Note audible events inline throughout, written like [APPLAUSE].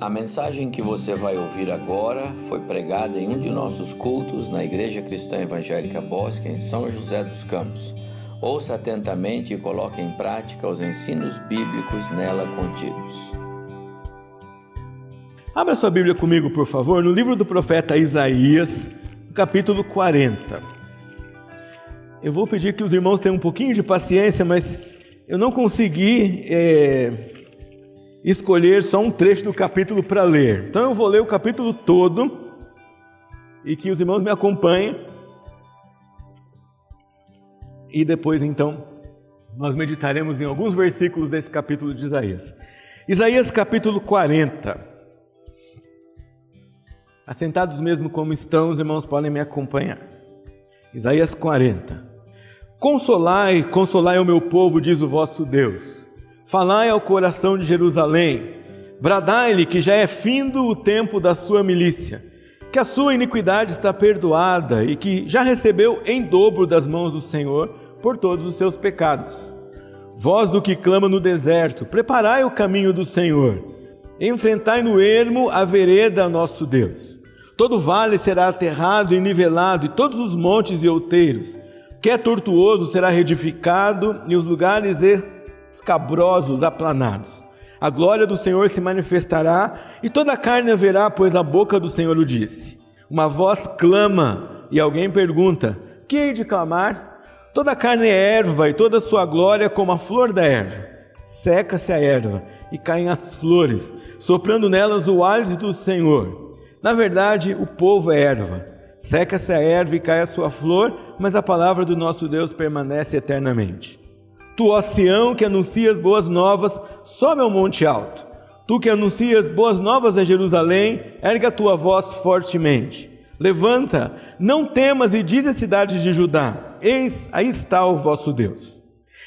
A mensagem que você vai ouvir agora foi pregada em um de nossos cultos na Igreja Cristã Evangélica Bosque, em São José dos Campos. Ouça atentamente e coloque em prática os ensinos bíblicos nela contidos. Abra sua Bíblia comigo, por favor, no livro do profeta Isaías, capítulo 40. Eu vou pedir que os irmãos tenham um pouquinho de paciência, mas eu não consegui é, escolher só um trecho do capítulo para ler. Então eu vou ler o capítulo todo e que os irmãos me acompanhem. E depois então nós meditaremos em alguns versículos desse capítulo de Isaías. Isaías capítulo 40. Assentados mesmo como estão, os irmãos podem me acompanhar. Isaías 40. Consolai, consolai o meu povo, diz o vosso Deus. Falai ao coração de Jerusalém, bradai-lhe que já é findo o tempo da sua milícia, que a sua iniquidade está perdoada e que já recebeu em dobro das mãos do Senhor por todos os seus pecados. Vós do que clama no deserto, preparai o caminho do Senhor, enfrentai no ermo a vereda nosso Deus. Todo vale será aterrado e nivelado, e todos os montes e outeiros, que é tortuoso será reedificado, e os lugares escabrosos, aplanados. A glória do Senhor se manifestará e toda a carne a verá, pois a boca do Senhor o disse. Uma voz clama e alguém pergunta: Que hei de clamar? Toda a carne é erva e toda a sua glória como a flor da erva. Seca-se a erva e caem as flores, soprando nelas o hálito do Senhor. Na verdade, o povo é erva. Seca-se a erva e cai a sua flor, mas a palavra do nosso Deus permanece eternamente. Tu, ó Sião, que anuncias boas novas, sobe ao monte alto. Tu que anuncias boas novas a Jerusalém, erga tua voz fortemente. Levanta, não temas e diz às cidades de Judá: Eis, aí está o vosso Deus.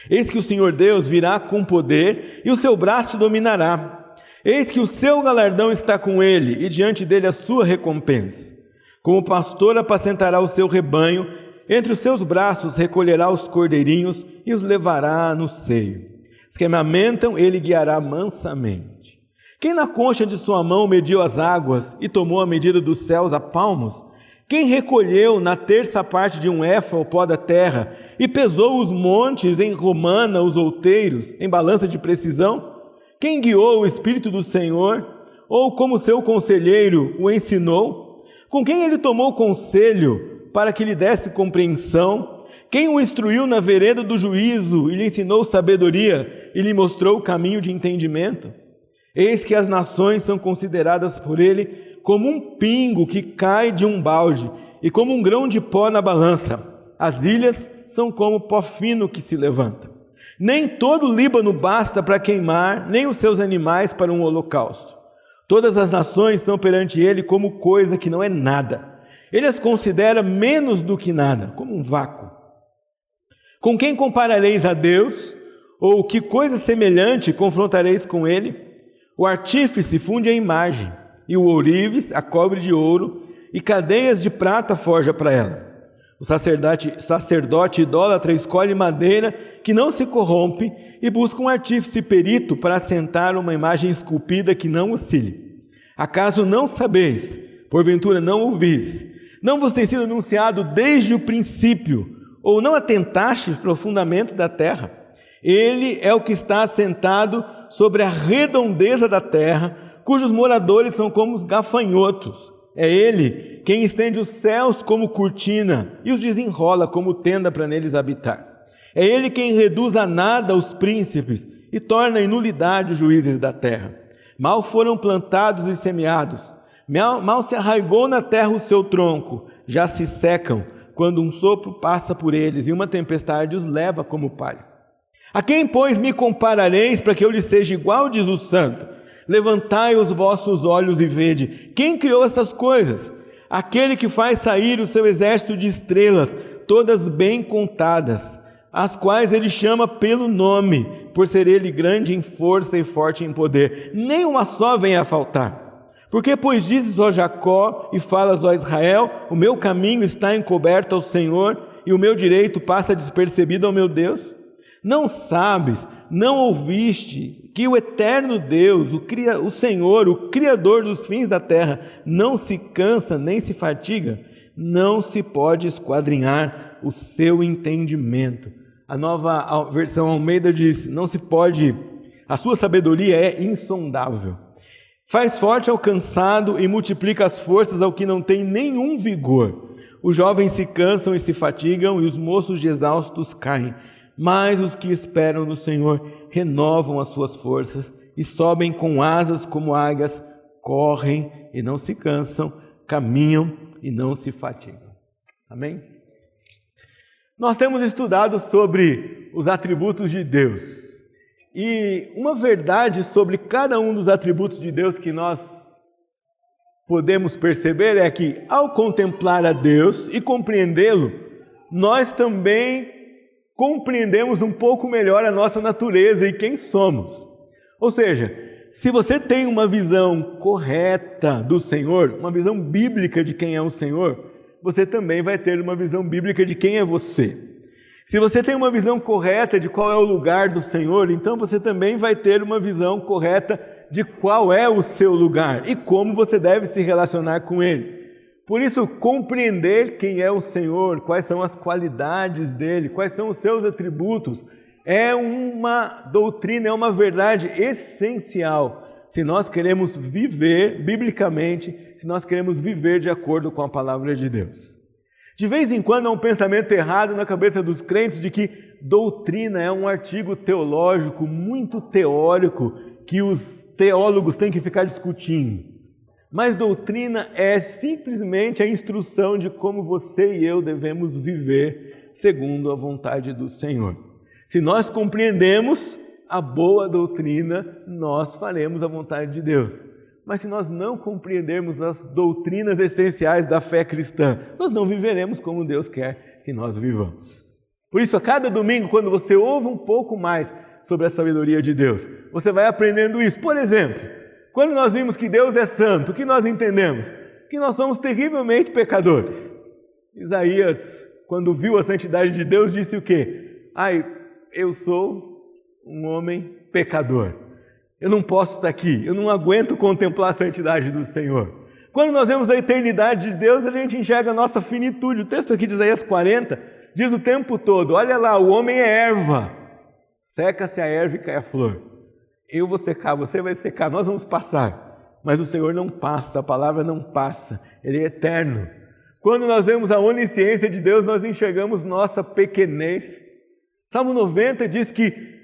Eis que o Senhor Deus virá com poder e o seu braço dominará. Eis que o seu galardão está com ele e diante dele a sua recompensa. Como pastor apacentará o seu rebanho entre os seus braços recolherá os cordeirinhos e os levará no seio. Os que amamentam, ele guiará mansamente. Quem na concha de sua mão mediu as águas e tomou a medida dos céus a palmos? Quem recolheu na terça parte de um éfa o pó da terra e pesou os montes em romana os outeiros em balança de precisão? Quem guiou o Espírito do Senhor? Ou como seu conselheiro o ensinou? Com quem ele tomou conselho para que lhe desse compreensão? Quem o instruiu na vereda do juízo e lhe ensinou sabedoria e lhe mostrou o caminho de entendimento? Eis que as nações são consideradas por ele como um pingo que cai de um balde e como um grão de pó na balança. As ilhas são como pó fino que se levanta. Nem todo o Líbano basta para queimar, nem os seus animais para um holocausto. Todas as nações são perante ele como coisa que não é nada ele as considera menos do que nada, como um vácuo. Com quem comparareis a Deus? Ou que coisa semelhante confrontareis com ele? O artífice funde a imagem, e o ourives a cobre de ouro, e cadeias de prata forja para ela. O sacerdote, sacerdote idólatra escolhe madeira que não se corrompe e busca um artífice perito para assentar uma imagem esculpida que não oscile. Acaso não sabeis, porventura não ouvis, não vos tem sido anunciado desde o princípio, ou não atentastes para os fundamentos da terra? Ele é o que está assentado sobre a redondeza da terra, cujos moradores são como os gafanhotos. É ele quem estende os céus como cortina e os desenrola como tenda para neles habitar. É ele quem reduz a nada os príncipes e torna em nulidade os juízes da terra. Mal foram plantados e semeados, Mal, se arraigou na terra o seu tronco, já se secam quando um sopro passa por eles e uma tempestade os leva como palha. A quem, pois, me comparareis para que eu lhe seja igual, diz o santo? Levantai os vossos olhos e vede. Quem criou essas coisas? Aquele que faz sair o seu exército de estrelas, todas bem contadas, as quais ele chama pelo nome, por ser ele grande em força e forte em poder. Nem uma só vem a faltar. Porque, pois, dizes, ó Jacó, e falas, ó Israel, o meu caminho está encoberto ao Senhor, e o meu direito passa despercebido ao meu Deus? Não sabes, não ouviste que o eterno Deus, o, Cria, o Senhor, o Criador dos fins da terra, não se cansa nem se fatiga? Não se pode esquadrinhar o seu entendimento. A nova versão Almeida diz: não se pode, a sua sabedoria é insondável. Faz forte ao cansado e multiplica as forças ao que não tem nenhum vigor. Os jovens se cansam e se fatigam, e os moços de exaustos caem. Mas os que esperam no Senhor renovam as suas forças e sobem com asas como águias, correm e não se cansam, caminham e não se fatigam. Amém? Nós temos estudado sobre os atributos de Deus. E uma verdade sobre cada um dos atributos de Deus que nós podemos perceber é que, ao contemplar a Deus e compreendê-lo, nós também compreendemos um pouco melhor a nossa natureza e quem somos. Ou seja, se você tem uma visão correta do Senhor, uma visão bíblica de quem é o Senhor, você também vai ter uma visão bíblica de quem é você. Se você tem uma visão correta de qual é o lugar do Senhor, então você também vai ter uma visão correta de qual é o seu lugar e como você deve se relacionar com Ele. Por isso, compreender quem é o Senhor, quais são as qualidades dele, quais são os seus atributos, é uma doutrina, é uma verdade essencial se nós queremos viver biblicamente, se nós queremos viver de acordo com a palavra de Deus. De vez em quando há um pensamento errado na cabeça dos crentes de que doutrina é um artigo teológico muito teórico que os teólogos têm que ficar discutindo. Mas doutrina é simplesmente a instrução de como você e eu devemos viver segundo a vontade do Senhor. Se nós compreendemos a boa doutrina, nós faremos a vontade de Deus. Mas se nós não compreendermos as doutrinas essenciais da fé cristã, nós não viveremos como Deus quer que nós vivamos. Por isso, a cada domingo, quando você ouve um pouco mais sobre a sabedoria de Deus, você vai aprendendo isso. Por exemplo, quando nós vimos que Deus é santo, o que nós entendemos? Que nós somos terrivelmente pecadores. Isaías, quando viu a santidade de Deus, disse o quê? Ai, eu sou um homem pecador. Eu não posso estar aqui, eu não aguento contemplar a santidade do Senhor. Quando nós vemos a eternidade de Deus, a gente enxerga a nossa finitude. O texto aqui de Isaías 40 diz o tempo todo: olha lá, o homem é erva, seca-se a erva e cai a flor. Eu vou secar, você vai secar, nós vamos passar. Mas o Senhor não passa, a palavra não passa, Ele é eterno. Quando nós vemos a onisciência de Deus, nós enxergamos nossa pequenez. Salmo 90 diz que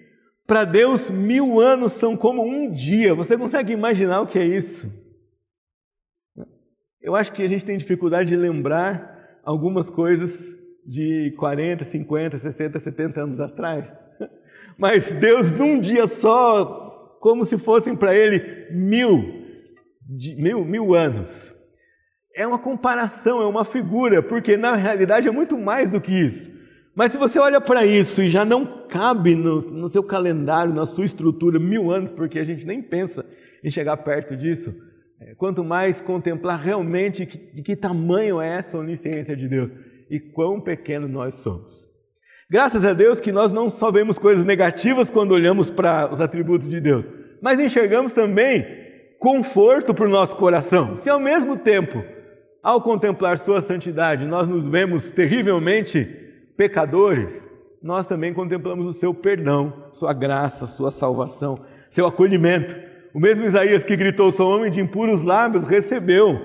para Deus mil anos são como um dia. Você consegue imaginar o que é isso? Eu acho que a gente tem dificuldade de lembrar algumas coisas de 40, 50, 60, 70 anos atrás. [LAUGHS] Mas Deus, num dia só, como se fossem para ele mil, mil, mil anos. É uma comparação, é uma figura, porque na realidade é muito mais do que isso. Mas se você olha para isso e já não cabe no, no, seu calendário, na sua estrutura, mil anos, porque a gente nem pensa em chegar perto disso, é, quanto mais contemplar realmente que, de que tamanho é essa onisciência de Deus e quão pequeno nós somos. Graças a Deus que nós não só vemos coisas negativas quando olhamos para os atributos de Deus, mas enxergamos também conforto para o nosso coração. Se ao mesmo tempo, ao contemplar Sua santidade, nós nos vemos terrivelmente pecadores, nós também contemplamos o Seu perdão, Sua graça, Sua salvação, Seu acolhimento. O mesmo Isaías que gritou: Sou homem de impuros lábios, recebeu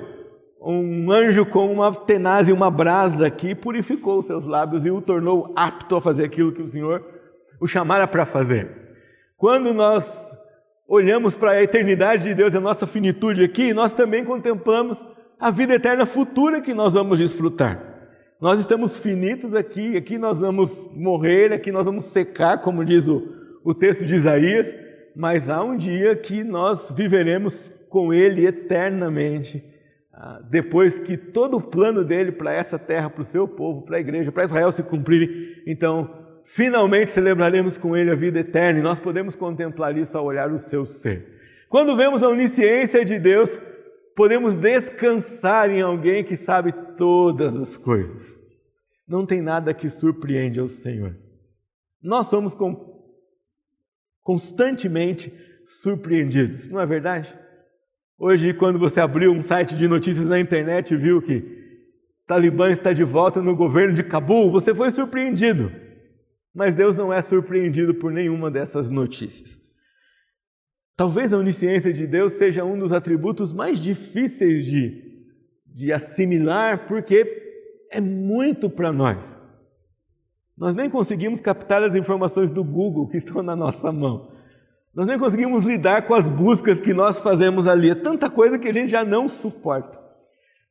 um anjo com uma tenaz e uma brasa que purificou os seus lábios e o tornou apto a fazer aquilo que o Senhor o chamara para fazer. Quando nós olhamos para a eternidade de Deus, a nossa finitude aqui, nós também contemplamos a vida eterna futura que nós vamos desfrutar. Nós estamos finitos aqui, aqui nós vamos morrer, aqui nós vamos secar, como diz o, o texto de Isaías, mas há um dia que nós viveremos com Ele eternamente ah, depois que todo o plano dele para essa terra, para o seu povo, para a igreja, para Israel se cumprirem, então finalmente celebraremos com ele a vida eterna e nós podemos contemplar isso ao olhar o seu ser. Quando vemos a onisciência de Deus, podemos descansar em alguém que sabe todas as coisas. Não tem nada que surpreende ao Senhor. Nós somos constantemente surpreendidos, não é verdade? Hoje, quando você abriu um site de notícias na internet e viu que Talibã está de volta no governo de Cabul, você foi surpreendido. Mas Deus não é surpreendido por nenhuma dessas notícias. Talvez a onisciência de Deus seja um dos atributos mais difíceis de, de assimilar, porque é muito para nós. Nós nem conseguimos captar as informações do Google que estão na nossa mão. Nós nem conseguimos lidar com as buscas que nós fazemos ali. É tanta coisa que a gente já não suporta.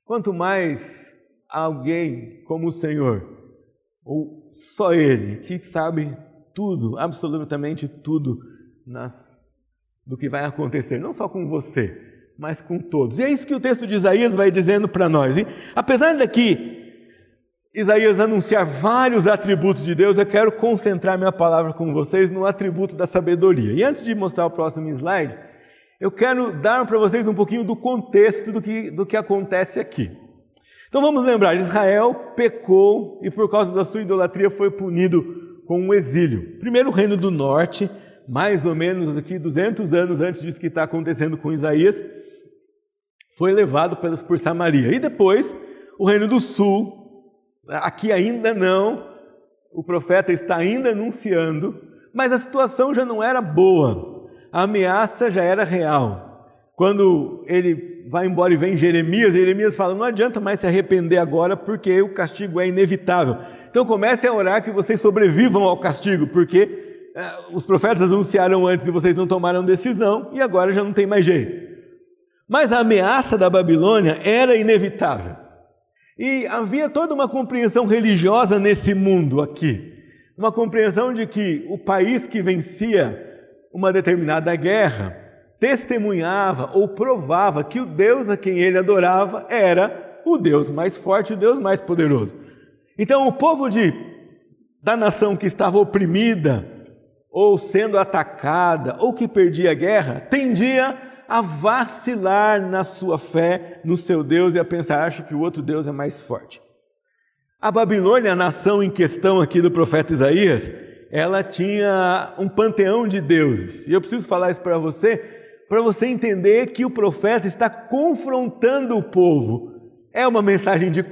Quanto mais alguém como o Senhor, ou só Ele, que sabe tudo, absolutamente tudo nas, do que vai acontecer, não só com você, mas com todos. E é isso que o texto de Isaías vai dizendo para nós. E, apesar daqui Isaías anunciar vários atributos de Deus, eu quero concentrar minha palavra com vocês no atributo da sabedoria. E antes de mostrar o próximo slide, eu quero dar para vocês um pouquinho do contexto do que, do que acontece aqui. Então vamos lembrar: Israel pecou e por causa da sua idolatria foi punido com um exílio. Primeiro o reino do norte, mais ou menos aqui 200 anos antes disso que está acontecendo com Isaías, foi levado pelos, por Samaria. E depois o reino do sul, Aqui ainda não, o profeta está ainda anunciando, mas a situação já não era boa, a ameaça já era real. Quando ele vai embora e vem Jeremias, Jeremias fala: não adianta mais se arrepender agora, porque o castigo é inevitável. Então comece a orar que vocês sobrevivam ao castigo, porque os profetas anunciaram antes e vocês não tomaram decisão, e agora já não tem mais jeito. Mas a ameaça da Babilônia era inevitável. E havia toda uma compreensão religiosa nesse mundo aqui. Uma compreensão de que o país que vencia uma determinada guerra testemunhava ou provava que o Deus a quem ele adorava era o Deus mais forte, o Deus mais poderoso. Então, o povo de, da nação que estava oprimida, ou sendo atacada, ou que perdia a guerra, tendia a vacilar na sua fé no seu Deus e a pensar, acho que o outro Deus é mais forte. A Babilônia, a nação em questão aqui do profeta Isaías, ela tinha um panteão de deuses. E eu preciso falar isso para você, para você entender que o profeta está confrontando o povo. É uma mensagem de,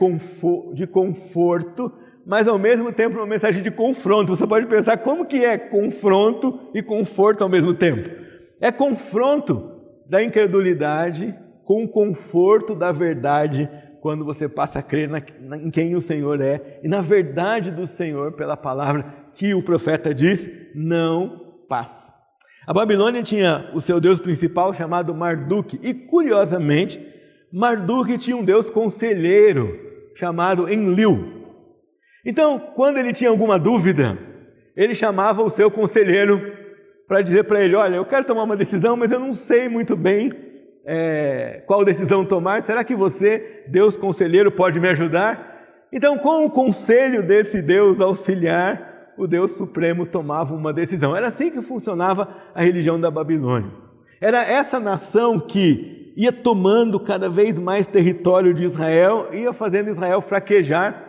de conforto, mas ao mesmo tempo uma mensagem de confronto. Você pode pensar como que é confronto e conforto ao mesmo tempo. É confronto da incredulidade com o conforto da verdade quando você passa a crer na, na, em quem o Senhor é e na verdade do Senhor pela palavra que o profeta diz, não passa. A Babilônia tinha o seu deus principal chamado Marduk e curiosamente Marduk tinha um deus conselheiro chamado Enlil. Então, quando ele tinha alguma dúvida, ele chamava o seu conselheiro para dizer para ele: Olha, eu quero tomar uma decisão, mas eu não sei muito bem é, qual decisão tomar. Será que você, Deus conselheiro, pode me ajudar? Então, com o conselho desse Deus auxiliar, o Deus Supremo tomava uma decisão. Era assim que funcionava a religião da Babilônia. Era essa nação que ia tomando cada vez mais território de Israel, ia fazendo Israel fraquejar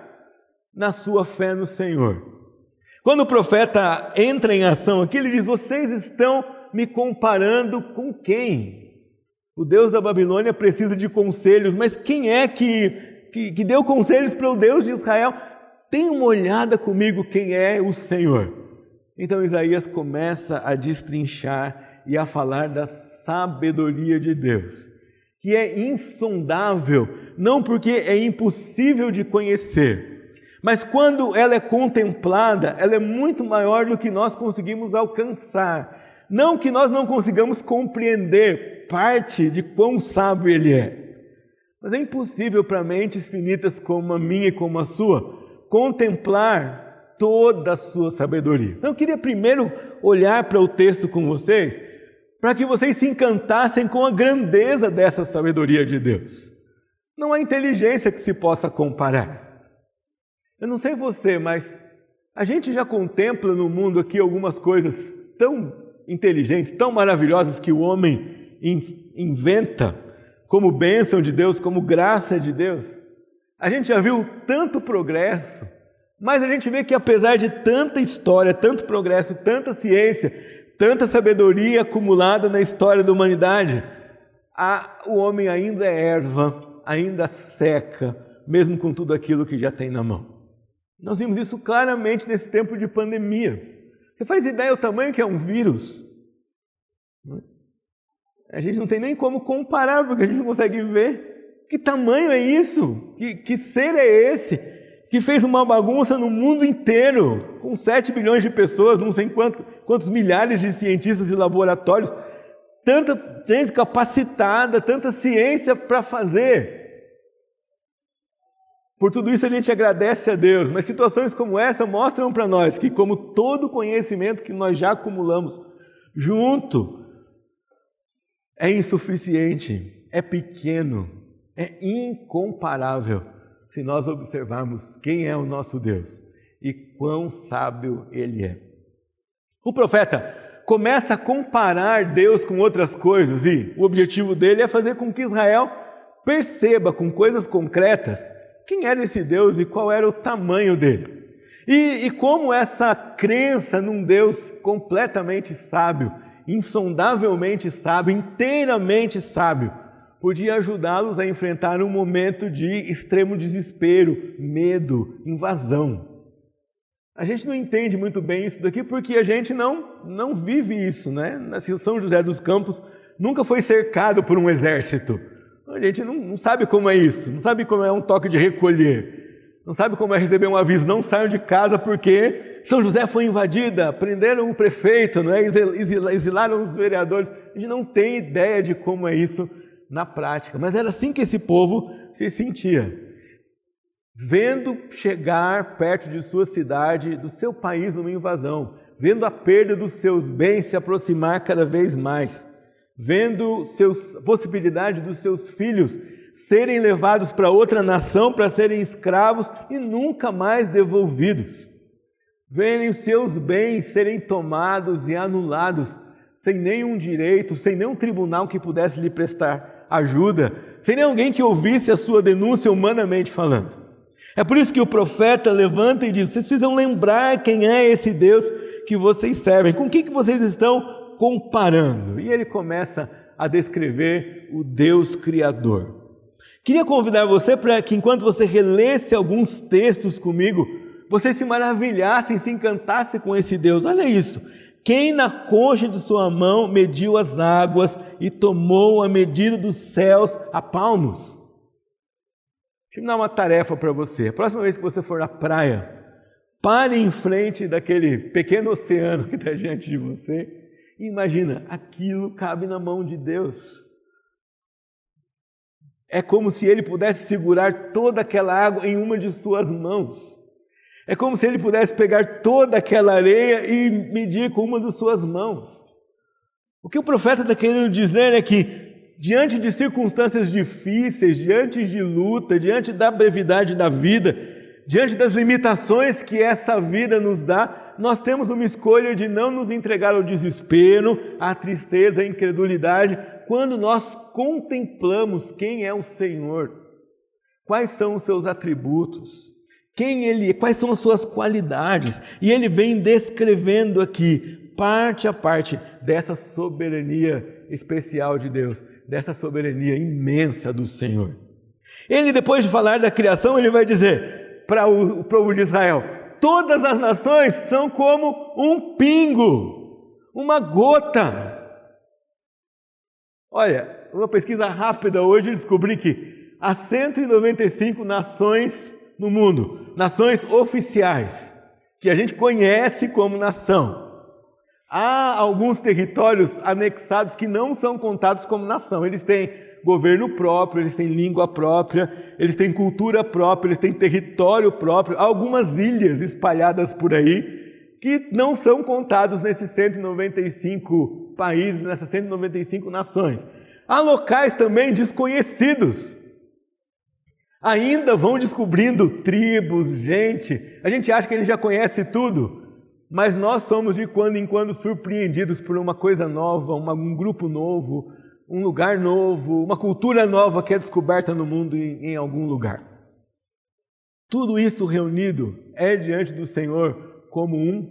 na sua fé no Senhor. Quando o profeta entra em ação aqui, ele diz: Vocês estão me comparando com quem? O Deus da Babilônia precisa de conselhos, mas quem é que, que, que deu conselhos para o Deus de Israel? Tem uma olhada comigo quem é o Senhor. Então Isaías começa a destrinchar e a falar da sabedoria de Deus, que é insondável, não porque é impossível de conhecer, mas quando ela é contemplada, ela é muito maior do que nós conseguimos alcançar. Não que nós não consigamos compreender parte de quão sábio ele é. Mas é impossível para mentes finitas como a minha e como a sua contemplar toda a sua sabedoria. Então eu queria primeiro olhar para o texto com vocês, para que vocês se encantassem com a grandeza dessa sabedoria de Deus. Não há inteligência que se possa comparar. Eu não sei você, mas a gente já contempla no mundo aqui algumas coisas tão inteligentes, tão maravilhosas que o homem inventa como bênção de Deus, como graça de Deus. A gente já viu tanto progresso, Mas a gente vê que apesar de tanta história, tanto progresso, tanta ciência, tanta sabedoria acumulada na história da humanidade, a, o homem ainda é erva, ainda seca, mesmo com tudo aquilo que já tem na mão. Nós vimos isso claramente nesse tempo de pandemia. Você faz ideia do tamanho que é um vírus? A gente não tem nem como comparar, porque a gente não consegue ver. Que tamanho é isso? Que, que ser é esse? Que fez uma bagunça no mundo inteiro, com 7 bilhões de pessoas, não sei quantos, quantos milhares de cientistas e laboratórios, tanta gente capacitada, tanta ciência para fazer. Por tudo isso a gente agradece a Deus, mas situações como essa mostram para nós que, como todo conhecimento que nós já acumulamos junto, é insuficiente, é pequeno, é incomparável se nós observarmos quem é o nosso Deus e quão sábio Ele é. O profeta começa a comparar Deus com outras coisas e o objetivo dele é fazer com que Israel perceba com coisas concretas quem era esse Deus e qual era o tamanho dele. E, e como essa crença num Deus completamente sábio, insondavelmente sábio, inteiramente sábio, podia ajudá-los a enfrentar um momento de extremo desespero, medo, invasão. A gente não entende muito bem isso daqui porque a gente não, não vive isso, né? São José dos Campos nunca foi cercado por um exército. A gente não, não sabe como é isso, não sabe como é um toque de recolher, não sabe como é receber um aviso, não saiam de casa porque São José foi invadida, prenderam o prefeito, não é? exilaram os vereadores. A gente não tem ideia de como é isso na prática, mas era assim que esse povo se sentia. Vendo chegar perto de sua cidade, do seu país, numa invasão, vendo a perda dos seus bens se aproximar cada vez mais, vendo seus, a possibilidade dos seus filhos serem levados para outra nação para serem escravos e nunca mais devolvidos, vendo seus bens serem tomados e anulados sem nenhum direito, sem nenhum tribunal que pudesse lhe prestar ajuda, sem nem alguém que ouvisse a sua denúncia humanamente falando. É por isso que o profeta levanta e diz: vocês precisam lembrar quem é esse Deus que vocês servem, com o que, que vocês estão comparando. E ele começa a descrever o Deus Criador. Queria convidar você para que, enquanto você relesse alguns textos comigo, você se maravilhasse, se encantasse com esse Deus. Olha isso. Quem na concha de sua mão mediu as águas e tomou a medida dos céus a palmos? Deixa eu dar uma tarefa para você. A próxima vez que você for na praia, pare em frente daquele pequeno oceano que está diante de você e imagina, aquilo cabe na mão de Deus. É como se ele pudesse segurar toda aquela água em uma de suas mãos. É como se ele pudesse pegar toda aquela areia e medir com uma de suas mãos. O que o profeta está querendo dizer é que, diante de circunstâncias difíceis, diante de luta, diante da brevidade da vida, diante das limitações que essa vida nos dá, nós temos uma escolha de não nos entregar ao desespero, à tristeza, à incredulidade, quando nós contemplamos quem é o Senhor, quais são os seus atributos quem ele quais são as suas qualidades. E ele vem descrevendo aqui, parte a parte, dessa soberania especial de Deus, dessa soberania imensa do Senhor. Ele, depois de falar da criação, ele vai dizer para o, o povo de Israel: todas as nações são como um pingo, uma gota. Olha, uma pesquisa rápida hoje eu descobri que há 195 nações no mundo, nações oficiais, que a gente conhece como nação. Há alguns territórios anexados que não são contados como nação. Eles têm governo próprio, eles têm língua própria, eles têm cultura própria, eles têm território próprio. Algumas ilhas espalhadas por aí que não são contados nesses 195 países, nessas 195 nações. Há locais também desconhecidos ainda vão descobrindo tribos, gente. A gente acha que a gente já conhece tudo, mas nós somos de quando em quando surpreendidos por uma coisa nova, um grupo novo, um lugar novo, uma cultura nova que é descoberta no mundo em, em algum lugar. Tudo isso reunido é diante do Senhor como um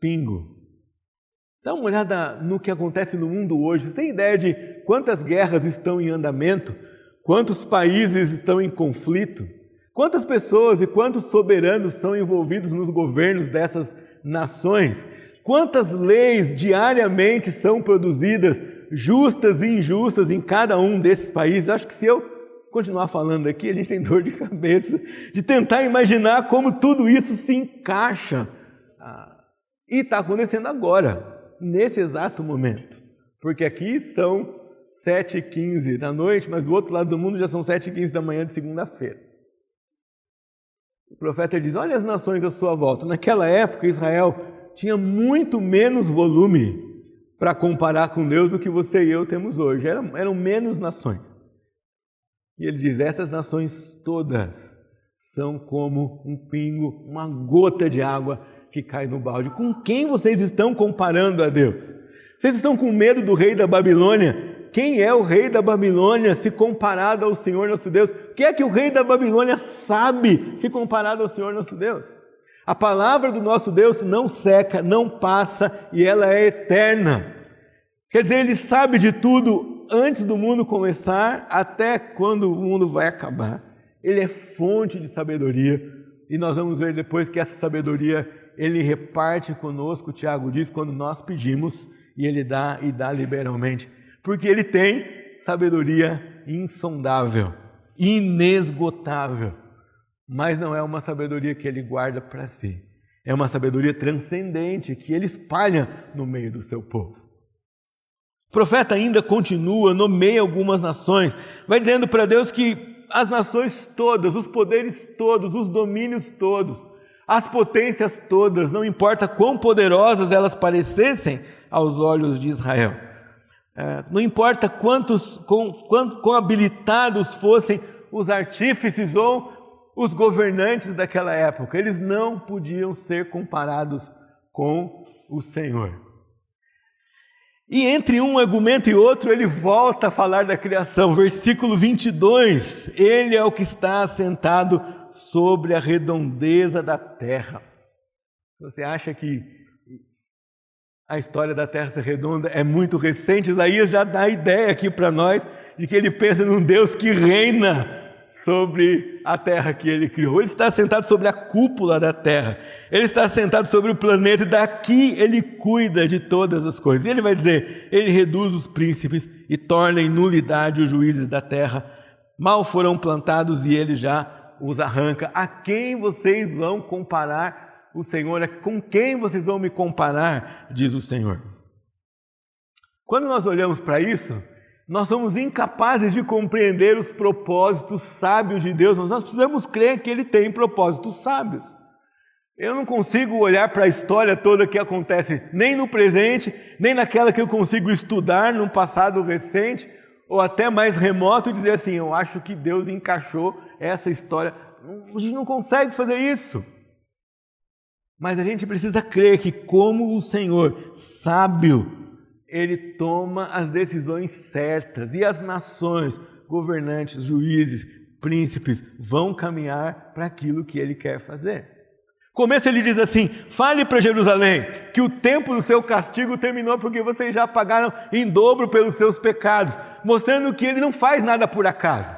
pingo. Dá uma olhada no que acontece no mundo hoje. Você tem ideia de quantas guerras estão em andamento? Quantos países estão em conflito? Quantas pessoas e quantos soberanos são envolvidos nos governos dessas nações? Quantas leis diariamente são produzidas, justas e injustas, em cada um desses países? Acho que se eu continuar falando aqui, a gente tem [LAUGHS] dor de cabeça de tentar imaginar como tudo isso se encaixa. Ah, e está acontecendo agora, nesse exato momento. Porque aqui são 7h15 da noite, mas do outro lado do mundo já são 7h15 da manhã de segunda-feira. O profeta diz: Olha as nações à sua volta. Naquela época, Israel tinha muito menos volume para comparar com Deus do que você e eu temos hoje. Eram, eram menos nações. E ele diz: essas nações todas são como um pingo, uma gota de água que cai no balde. Com quem vocês estão comparando a Deus? Vocês estão com medo do rei da Babilônia? Quem é o rei da Babilônia se comparado ao Senhor nosso Deus? O que é que o rei da Babilônia sabe se comparado ao Senhor nosso Deus? A palavra do nosso Deus não seca, não passa e ela é eterna. Quer dizer, ele sabe de tudo antes do mundo começar até quando o mundo vai acabar. Ele é fonte de sabedoria e nós vamos ver depois que essa sabedoria ele reparte conosco, Tiago diz, quando nós pedimos e ele dá e dá liberalmente, porque ele tem sabedoria insondável, inesgotável, mas não é uma sabedoria que ele guarda para si. É uma sabedoria transcendente que ele espalha no meio do seu povo. O profeta ainda continua, nomeia algumas nações, vai dizendo para Deus que as nações todas, os poderes todos, os domínios todos, as potências todas, não importa quão poderosas elas parecessem aos olhos de Israel, é, não importa quantos, quão, quão, quão habilitados fossem os artífices ou os governantes daquela época, eles não podiam ser comparados com o Senhor. E entre um argumento e outro, ele volta a falar da criação. Versículo 22: Ele é o que está assentado sobre a redondeza da terra. Você acha que a história da terra ser redonda é muito recente? Isaías já dá a ideia aqui para nós de que ele pensa num Deus que reina sobre a terra que ele criou. Ele está sentado sobre a cúpula da terra. Ele está sentado sobre o planeta e daqui ele cuida de todas as coisas. E ele vai dizer: Ele reduz os príncipes e torna em nulidade os juízes da terra. Mal foram plantados e ele já os arranca. A quem vocês vão comparar o Senhor? Com quem vocês vão me comparar? Diz o Senhor. Quando nós olhamos para isso, nós somos incapazes de compreender os propósitos sábios de Deus, mas nós precisamos crer que Ele tem propósitos sábios. Eu não consigo olhar para a história toda que acontece nem no presente, nem naquela que eu consigo estudar num passado recente, ou até mais remoto, e dizer assim: eu acho que Deus encaixou essa história. A gente não consegue fazer isso. Mas a gente precisa crer que, como o Senhor, sábio, ele toma as decisões certas e as nações, governantes, juízes, príncipes vão caminhar para aquilo que ele quer fazer. Começa ele diz assim: fale para Jerusalém que o tempo do seu castigo terminou porque vocês já pagaram em dobro pelos seus pecados, mostrando que ele não faz nada por acaso.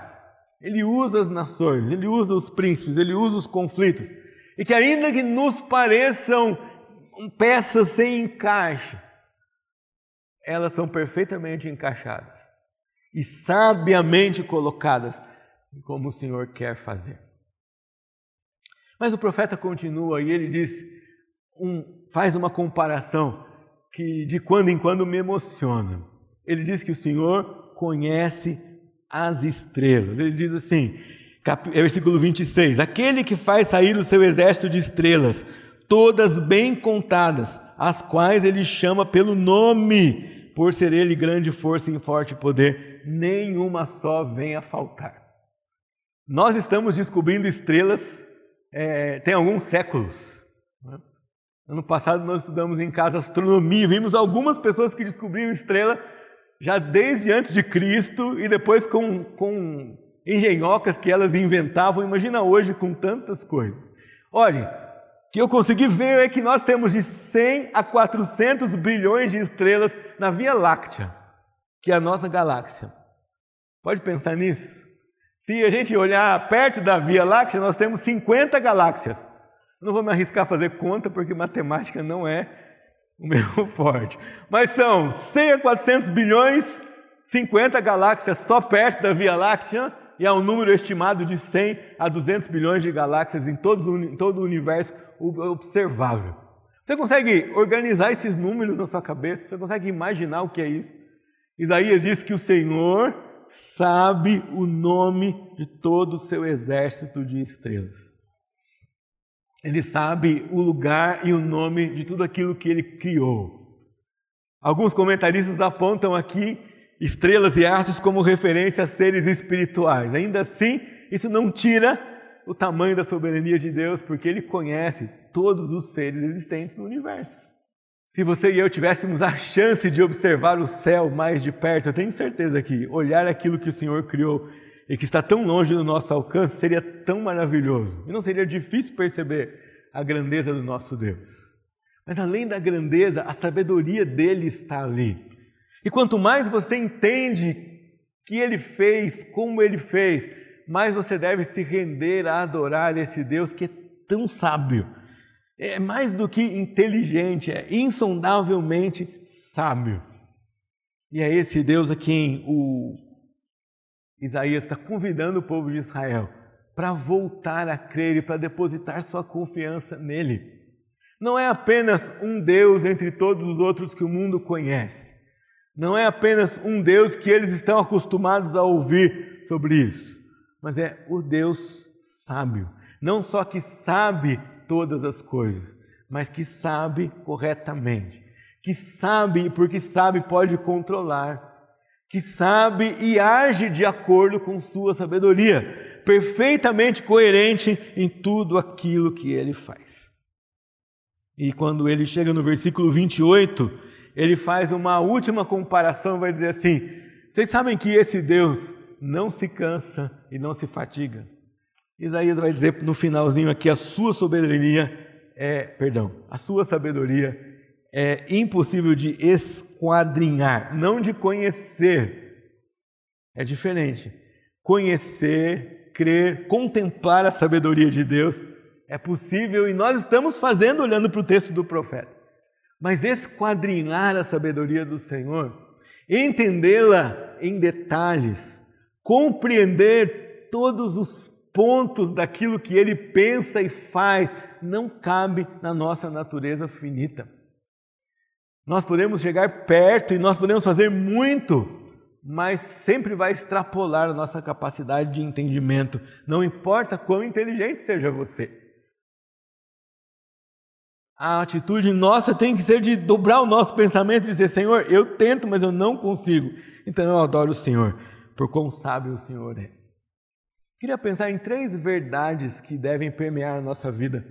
Ele usa as nações, ele usa os príncipes, ele usa os conflitos, e que ainda que nos pareçam peças sem encaixe, elas são perfeitamente encaixadas e sabiamente colocadas como o Senhor quer fazer. Mas o profeta continua e ele diz, um, faz uma comparação que de quando em quando me emociona. Ele diz que o Senhor conhece as estrelas. Ele diz assim, cap, versículo 26: Aquele que faz sair o seu exército de estrelas, todas bem contadas, as quais ele chama pelo nome, por ser ele grande força e forte poder, nenhuma só vem a faltar. Nós estamos descobrindo estrelas é, tem alguns séculos. Né? Ano passado nós estudamos em casa astronomia, vimos algumas pessoas que descobriram estrela já desde antes de Cristo e depois com, com engenhocas que elas inventavam. Imagina hoje com tantas coisas. Olhe, que eu consegui ver é que nós temos de 100 a 400 bilhões de estrelas na Via Láctea, que é a nossa galáxia. Pode pensar nisso? Se a gente olhar perto da Via Láctea, nós temos 50 galáxias. Não vou me arriscar a fazer conta porque matemática não é o [LAUGHS] meu forte. Mas são 100 a 400 bilhões, 50 galáxias só perto da Via Láctea e há um número estimado de 100 a 200 bilhões de galáxias em todo, em todo o universo observável. Você consegue organizar esses números na sua cabeça? Você consegue imaginar o que é isso? Isaías diz que o Senhor sabe o nome de todo o seu exército de estrelas. Ele sabe o lugar e o nome de tudo aquilo que ele criou. Alguns comentaristas apontam aqui estrelas e astros como referência a seres espirituais. Ainda assim, isso não tira o tamanho da soberania de Deus, porque ele conhece todos os seres existentes no universo. Se você e eu tivéssemos a chance de observar o céu mais de perto, eu tenho certeza que olhar aquilo que o Senhor criou e que está tão longe do nosso alcance seria tão maravilhoso. E não seria difícil perceber a grandeza do nosso Deus. Mas além da grandeza, a sabedoria dele está ali. E quanto mais você entende que ele fez, como ele fez, mais você deve se render a adorar esse Deus que é tão sábio é mais do que inteligente, é insondavelmente sábio. E é esse Deus a quem o Isaías está convidando o povo de Israel para voltar a crer e para depositar sua confiança nele. Não é apenas um Deus entre todos os outros que o mundo conhece. Não é apenas um Deus que eles estão acostumados a ouvir sobre isso, mas é o Deus sábio. Não só que sabe todas as coisas, mas que sabe corretamente, que sabe e porque sabe pode controlar, que sabe e age de acordo com sua sabedoria, perfeitamente coerente em tudo aquilo que ele faz. E quando ele chega no versículo 28, ele faz uma última comparação, vai dizer assim: Vocês sabem que esse Deus não se cansa e não se fatiga. Isaías vai dizer no finalzinho aqui: a sua soberania é, perdão, a sua sabedoria é impossível de esquadrinhar, não de conhecer. É diferente. Conhecer, crer, contemplar a sabedoria de Deus é possível e nós estamos fazendo olhando para o texto do profeta. Mas esquadrinhar a sabedoria do Senhor, entendê-la em detalhes, compreender todos os pontos daquilo que ele pensa e faz não cabe na nossa natureza finita. Nós podemos chegar perto e nós podemos fazer muito, mas sempre vai extrapolar a nossa capacidade de entendimento, não importa quão inteligente seja você. A atitude nossa tem que ser de dobrar o nosso pensamento e dizer: Senhor, eu tento, mas eu não consigo. Então eu adoro o Senhor, por quão sábio o Senhor é. Queria pensar em três verdades que devem permear a nossa vida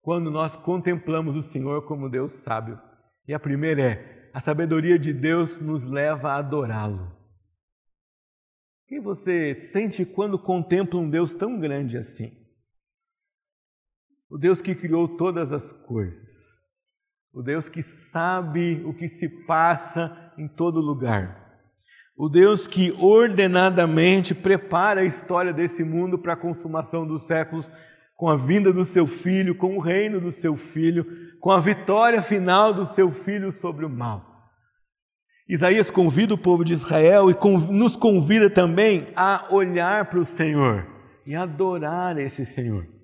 quando nós contemplamos o Senhor como Deus sábio. E a primeira é: a sabedoria de Deus nos leva a adorá-lo. O que você sente quando contempla um Deus tão grande assim? O Deus que criou todas as coisas, o Deus que sabe o que se passa em todo lugar, o Deus que ordenadamente prepara a história desse mundo para a consumação dos séculos, com a vinda do seu filho, com o reino do seu filho, com a vitória final do seu filho sobre o mal. Isaías convida o povo de Israel e nos convida também a olhar para o Senhor e adorar esse Senhor.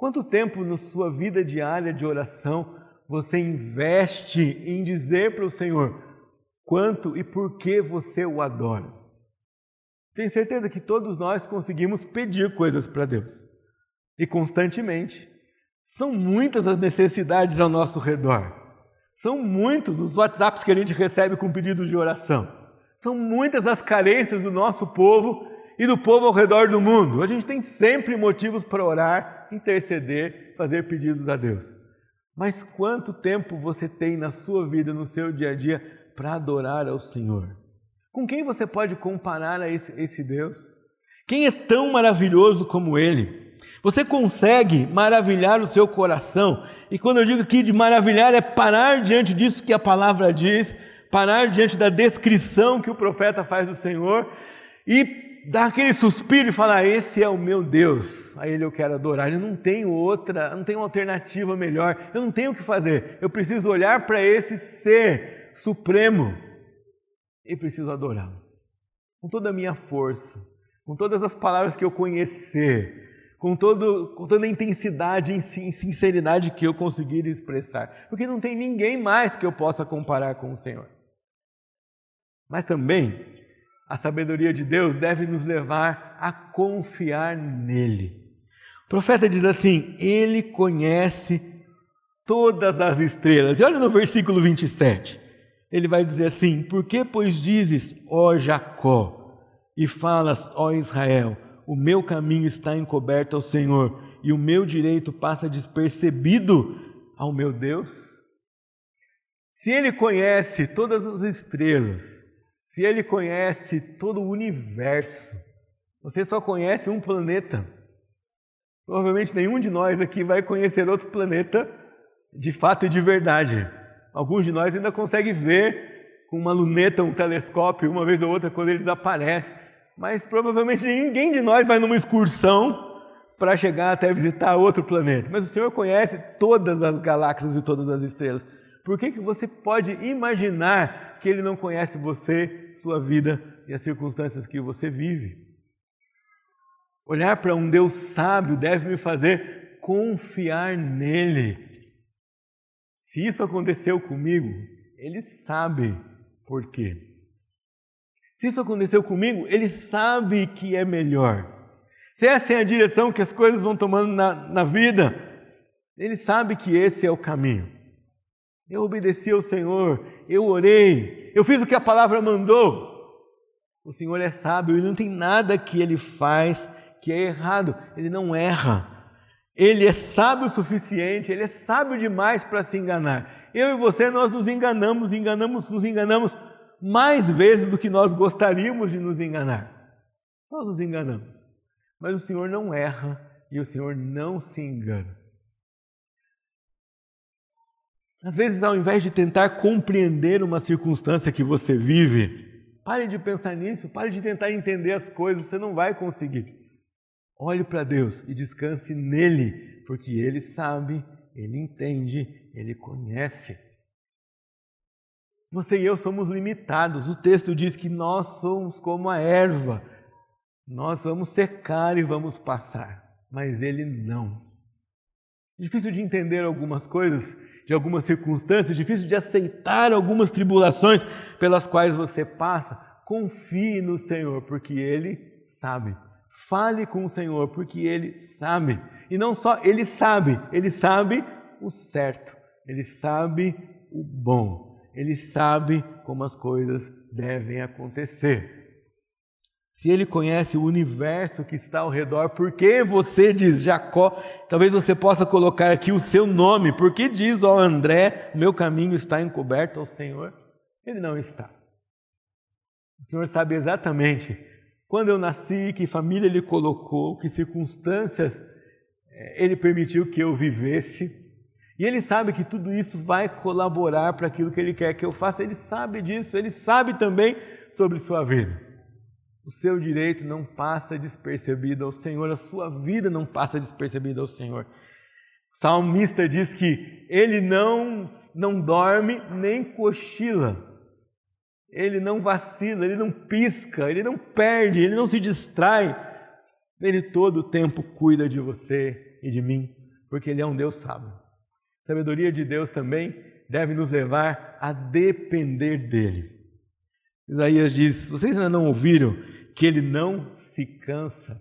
Quanto tempo na sua vida diária de oração você investe em dizer para o Senhor: quanto e por que você o adora. Tenho certeza que todos nós conseguimos pedir coisas para Deus e constantemente. São muitas as necessidades ao nosso redor. São muitos os WhatsApps que a gente recebe com pedidos de oração. São muitas as carências do nosso povo e do povo ao redor do mundo. A gente tem sempre motivos para orar, interceder, fazer pedidos a Deus. Mas quanto tempo você tem na sua vida, no seu dia a dia, para adorar ao Senhor. Com quem você pode comparar a esse, esse Deus? Quem é tão maravilhoso como Ele? Você consegue maravilhar o seu coração? E quando eu digo aqui de maravilhar, é parar diante disso que a palavra diz, parar diante da descrição que o profeta faz do Senhor e dar aquele suspiro e falar: Esse é o meu Deus, a Ele eu quero adorar. Eu não tenho outra, não tenho alternativa melhor, eu não tenho o que fazer, eu preciso olhar para esse ser supremo e preciso adorá-lo. Com toda a minha força, com todas as palavras que eu conhecer, com, todo, com toda a intensidade e sinceridade que eu conseguir expressar, porque não tem ninguém mais que eu possa comparar com o Senhor. Mas também a sabedoria de Deus deve nos levar a confiar nele. O profeta diz assim: Ele conhece todas as estrelas. E olha no versículo 27 ele vai dizer assim: Por que, pois, dizes, ó Jacó, e falas, ó Israel, o meu caminho está encoberto ao Senhor, e o meu direito passa despercebido ao meu Deus? Se ele conhece todas as estrelas, se ele conhece todo o universo, você só conhece um planeta. Provavelmente nenhum de nós aqui vai conhecer outro planeta de fato e de verdade. Alguns de nós ainda conseguem ver com uma luneta, um telescópio, uma vez ou outra, quando eles aparecem. Mas provavelmente ninguém de nós vai numa excursão para chegar até visitar outro planeta. Mas o Senhor conhece todas as galáxias e todas as estrelas. Por que, que você pode imaginar que Ele não conhece você, sua vida e as circunstâncias que você vive? Olhar para um Deus sábio deve me fazer confiar nele se isso aconteceu comigo, ele sabe por quê. Se isso aconteceu comigo, ele sabe que é melhor. Se essa é a direção que as coisas vão tomando na, na vida, ele sabe que esse é o caminho. Eu obedeci ao Senhor, eu orei, eu fiz o que a palavra mandou. O Senhor é sábio e não tem nada que ele faz que é errado, ele não erra. Ele é sábio o suficiente, ele é sábio demais para se enganar. Eu e você, nós nos enganamos, enganamos, nos enganamos mais vezes do que nós gostaríamos de nos enganar. Nós nos enganamos. Mas o Senhor não erra e o Senhor não se engana. Às vezes, ao invés de tentar compreender uma circunstância que você vive, pare de pensar nisso, pare de tentar entender as coisas, você não vai conseguir. Olhe para Deus e descanse nele, porque ele sabe, ele entende, ele conhece. Você e eu somos limitados. O texto diz que nós somos como a erva. Nós vamos secar e vamos passar, mas ele não. Difícil de entender algumas coisas, de algumas circunstâncias, difícil de aceitar algumas tribulações pelas quais você passa. Confie no Senhor, porque ele sabe. Fale com o Senhor, porque Ele sabe. E não só Ele sabe, Ele sabe o certo, Ele sabe o bom, Ele sabe como as coisas devem acontecer. Se Ele conhece o universo que está ao redor, por que você diz Jacó? Talvez você possa colocar aqui o seu nome, por que diz, ó André, meu caminho está encoberto ao Senhor? Ele não está. O Senhor sabe exatamente quando eu nasci, que família Ele colocou, que circunstâncias eh, Ele permitiu que eu vivesse. E Ele sabe que tudo isso vai colaborar para aquilo que Ele quer que eu faça. Ele sabe disso, Ele sabe também sobre sua vida. O seu direito não passa despercebido ao Senhor, a sua vida não passa despercebida ao Senhor. O salmista diz que ele não, não dorme nem cochila ele não vacila, ele não pisca, ele não perde, ele não se distrai. Ele todo o tempo cuida de você e de mim, porque ele é um Deus sábio. A sabedoria de Deus também deve nos levar a depender dele. Isaías diz: Vocês ainda não ouviram que ele não se cansa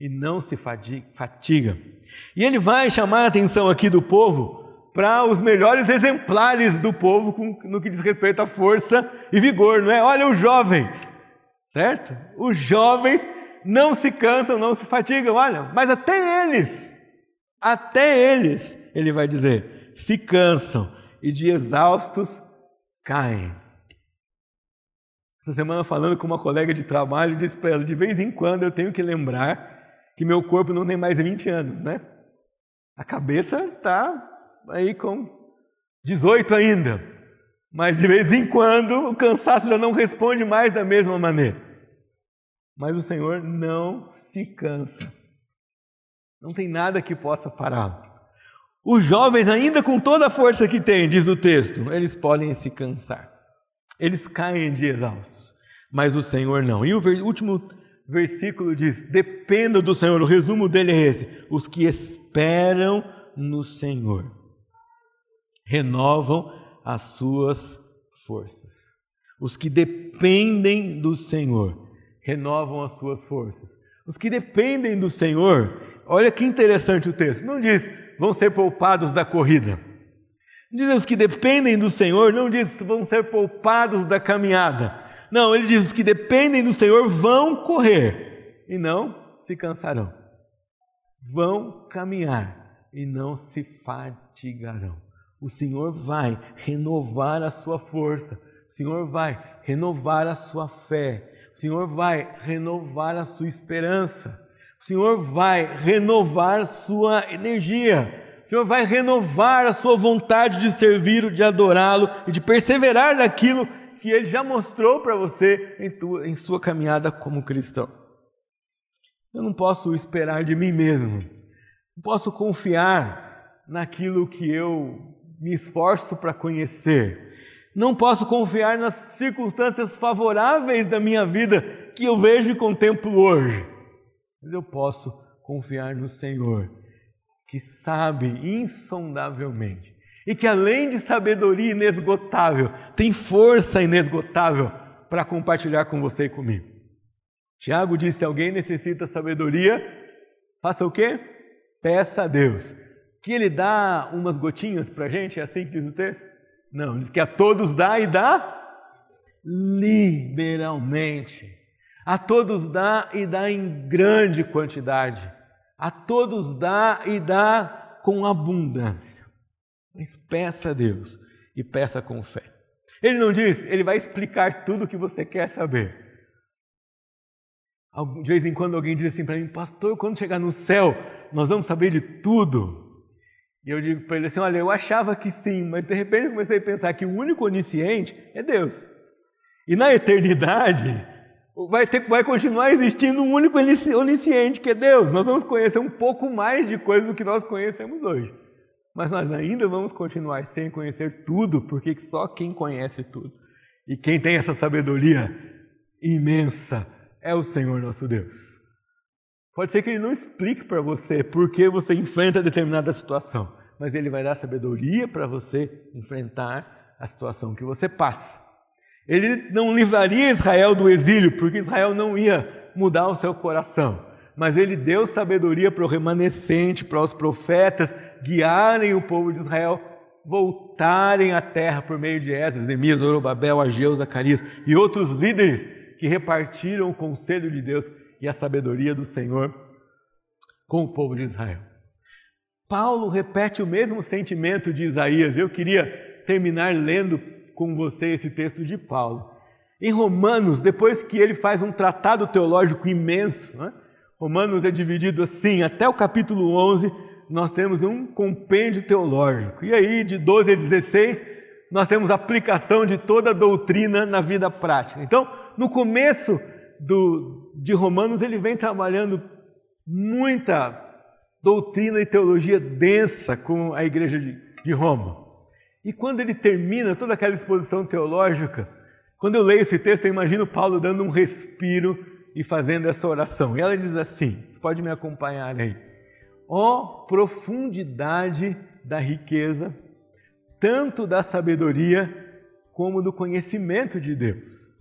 e não se fatiga. E ele vai chamar a atenção aqui do povo para os melhores exemplares do povo no que diz respeito à força e vigor, não é? Olha os jovens, certo? Os jovens não se cansam, não se fatigam, olha, mas até eles, até eles, ele vai dizer, se cansam e de exaustos caem. Essa semana falando com uma colega de trabalho, disse para ela, de vez em quando eu tenho que lembrar que meu corpo não tem mais 20 anos, né? A cabeça está aí com 18 ainda. Mas de vez em quando o cansaço já não responde mais da mesma maneira. Mas o Senhor não se cansa. Não tem nada que possa pará-lo. Os jovens, ainda com toda a força que têm, diz o texto, eles podem se cansar. Eles caem de exaustos. Mas o Senhor não. E o último versículo diz: dependa do Senhor. O resumo dele é esse: os que esperam no Senhor renovam as suas forças. Os que dependem do Senhor renovam as suas forças. Os que dependem do Senhor, olha que interessante o texto, não diz vão ser poupados da corrida. Diz os que dependem do Senhor, não diz vão ser poupados da caminhada. Não, ele diz os que dependem do Senhor vão correr e não se cansarão. Vão caminhar e não se fatigarão. O Senhor vai renovar a sua força, o Senhor vai renovar a sua fé, o Senhor vai renovar a sua esperança, o Senhor vai renovar sua energia, o Senhor vai renovar a sua vontade de servir, de adorá-lo e de perseverar naquilo que Ele já mostrou para você em, tua, em sua caminhada como cristão. Eu não posso esperar de mim mesmo, não posso confiar naquilo que eu me esforço para conhecer. Não posso confiar nas circunstâncias favoráveis da minha vida que eu vejo e contemplo hoje. Mas eu posso confiar no Senhor, que sabe insondavelmente e que além de sabedoria inesgotável, tem força inesgotável para compartilhar com você e comigo. Tiago disse: alguém necessita sabedoria, faça o quê? Peça a Deus que ele dá umas gotinhas para a gente, é assim que diz o texto? Não, diz que a todos dá e dá liberalmente. A todos dá e dá em grande quantidade. A todos dá e dá com abundância. Mas peça a Deus e peça com fé. Ele não diz, ele vai explicar tudo o que você quer saber. De vez em quando alguém diz assim para mim, pastor, quando chegar no céu, nós vamos saber de tudo. E eu digo para ele assim: olha, eu achava que sim, mas de repente eu comecei a pensar que o único onisciente é Deus. E na eternidade vai, ter, vai continuar existindo um único onisciente, que é Deus. Nós vamos conhecer um pouco mais de coisas do que nós conhecemos hoje. Mas nós ainda vamos continuar sem conhecer tudo, porque só quem conhece tudo e quem tem essa sabedoria imensa é o Senhor nosso Deus. Pode ser que ele não explique para você por que você enfrenta determinada situação mas Ele vai dar sabedoria para você enfrentar a situação que você passa. Ele não livraria Israel do exílio, porque Israel não ia mudar o seu coração, mas Ele deu sabedoria para o remanescente, para os profetas guiarem o povo de Israel voltarem à terra por meio de Esdras, Neemias, Zorobabel, Ageu, Zacarias e outros líderes que repartiram o conselho de Deus e a sabedoria do Senhor com o povo de Israel. Paulo repete o mesmo sentimento de Isaías. Eu queria terminar lendo com você esse texto de Paulo. Em Romanos, depois que ele faz um tratado teológico imenso, né? Romanos é dividido assim, até o capítulo 11, nós temos um compêndio teológico. E aí, de 12 a 16, nós temos aplicação de toda a doutrina na vida prática. Então, no começo do, de Romanos, ele vem trabalhando muita doutrina e teologia densa com a igreja de, de Roma. E quando ele termina toda aquela exposição teológica, quando eu leio esse texto, eu imagino Paulo dando um respiro e fazendo essa oração. E ela diz assim: pode me acompanhar aí. Ó oh, profundidade da riqueza, tanto da sabedoria como do conhecimento de Deus.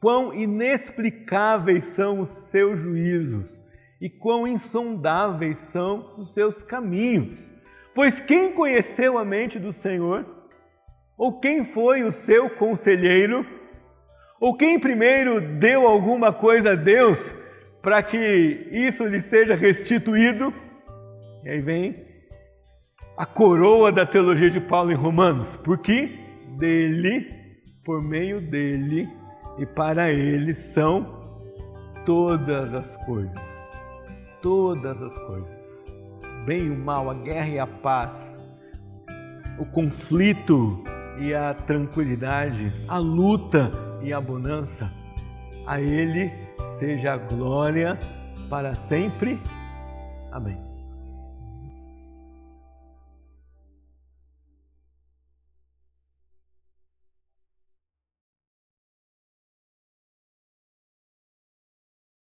Quão inexplicáveis são os seus juízos e quão insondáveis são os seus caminhos. Pois quem conheceu a mente do Senhor? Ou quem foi o seu conselheiro? Ou quem primeiro deu alguma coisa a Deus para que isso lhe seja restituído? E aí vem a coroa da teologia de Paulo em Romanos, porque dele, por meio dele e para Ele são todas as coisas. Todas as coisas. Bem e o mal, a guerra e a paz, o conflito e a tranquilidade, a luta e a bonança. A Ele seja a glória para sempre. Amém.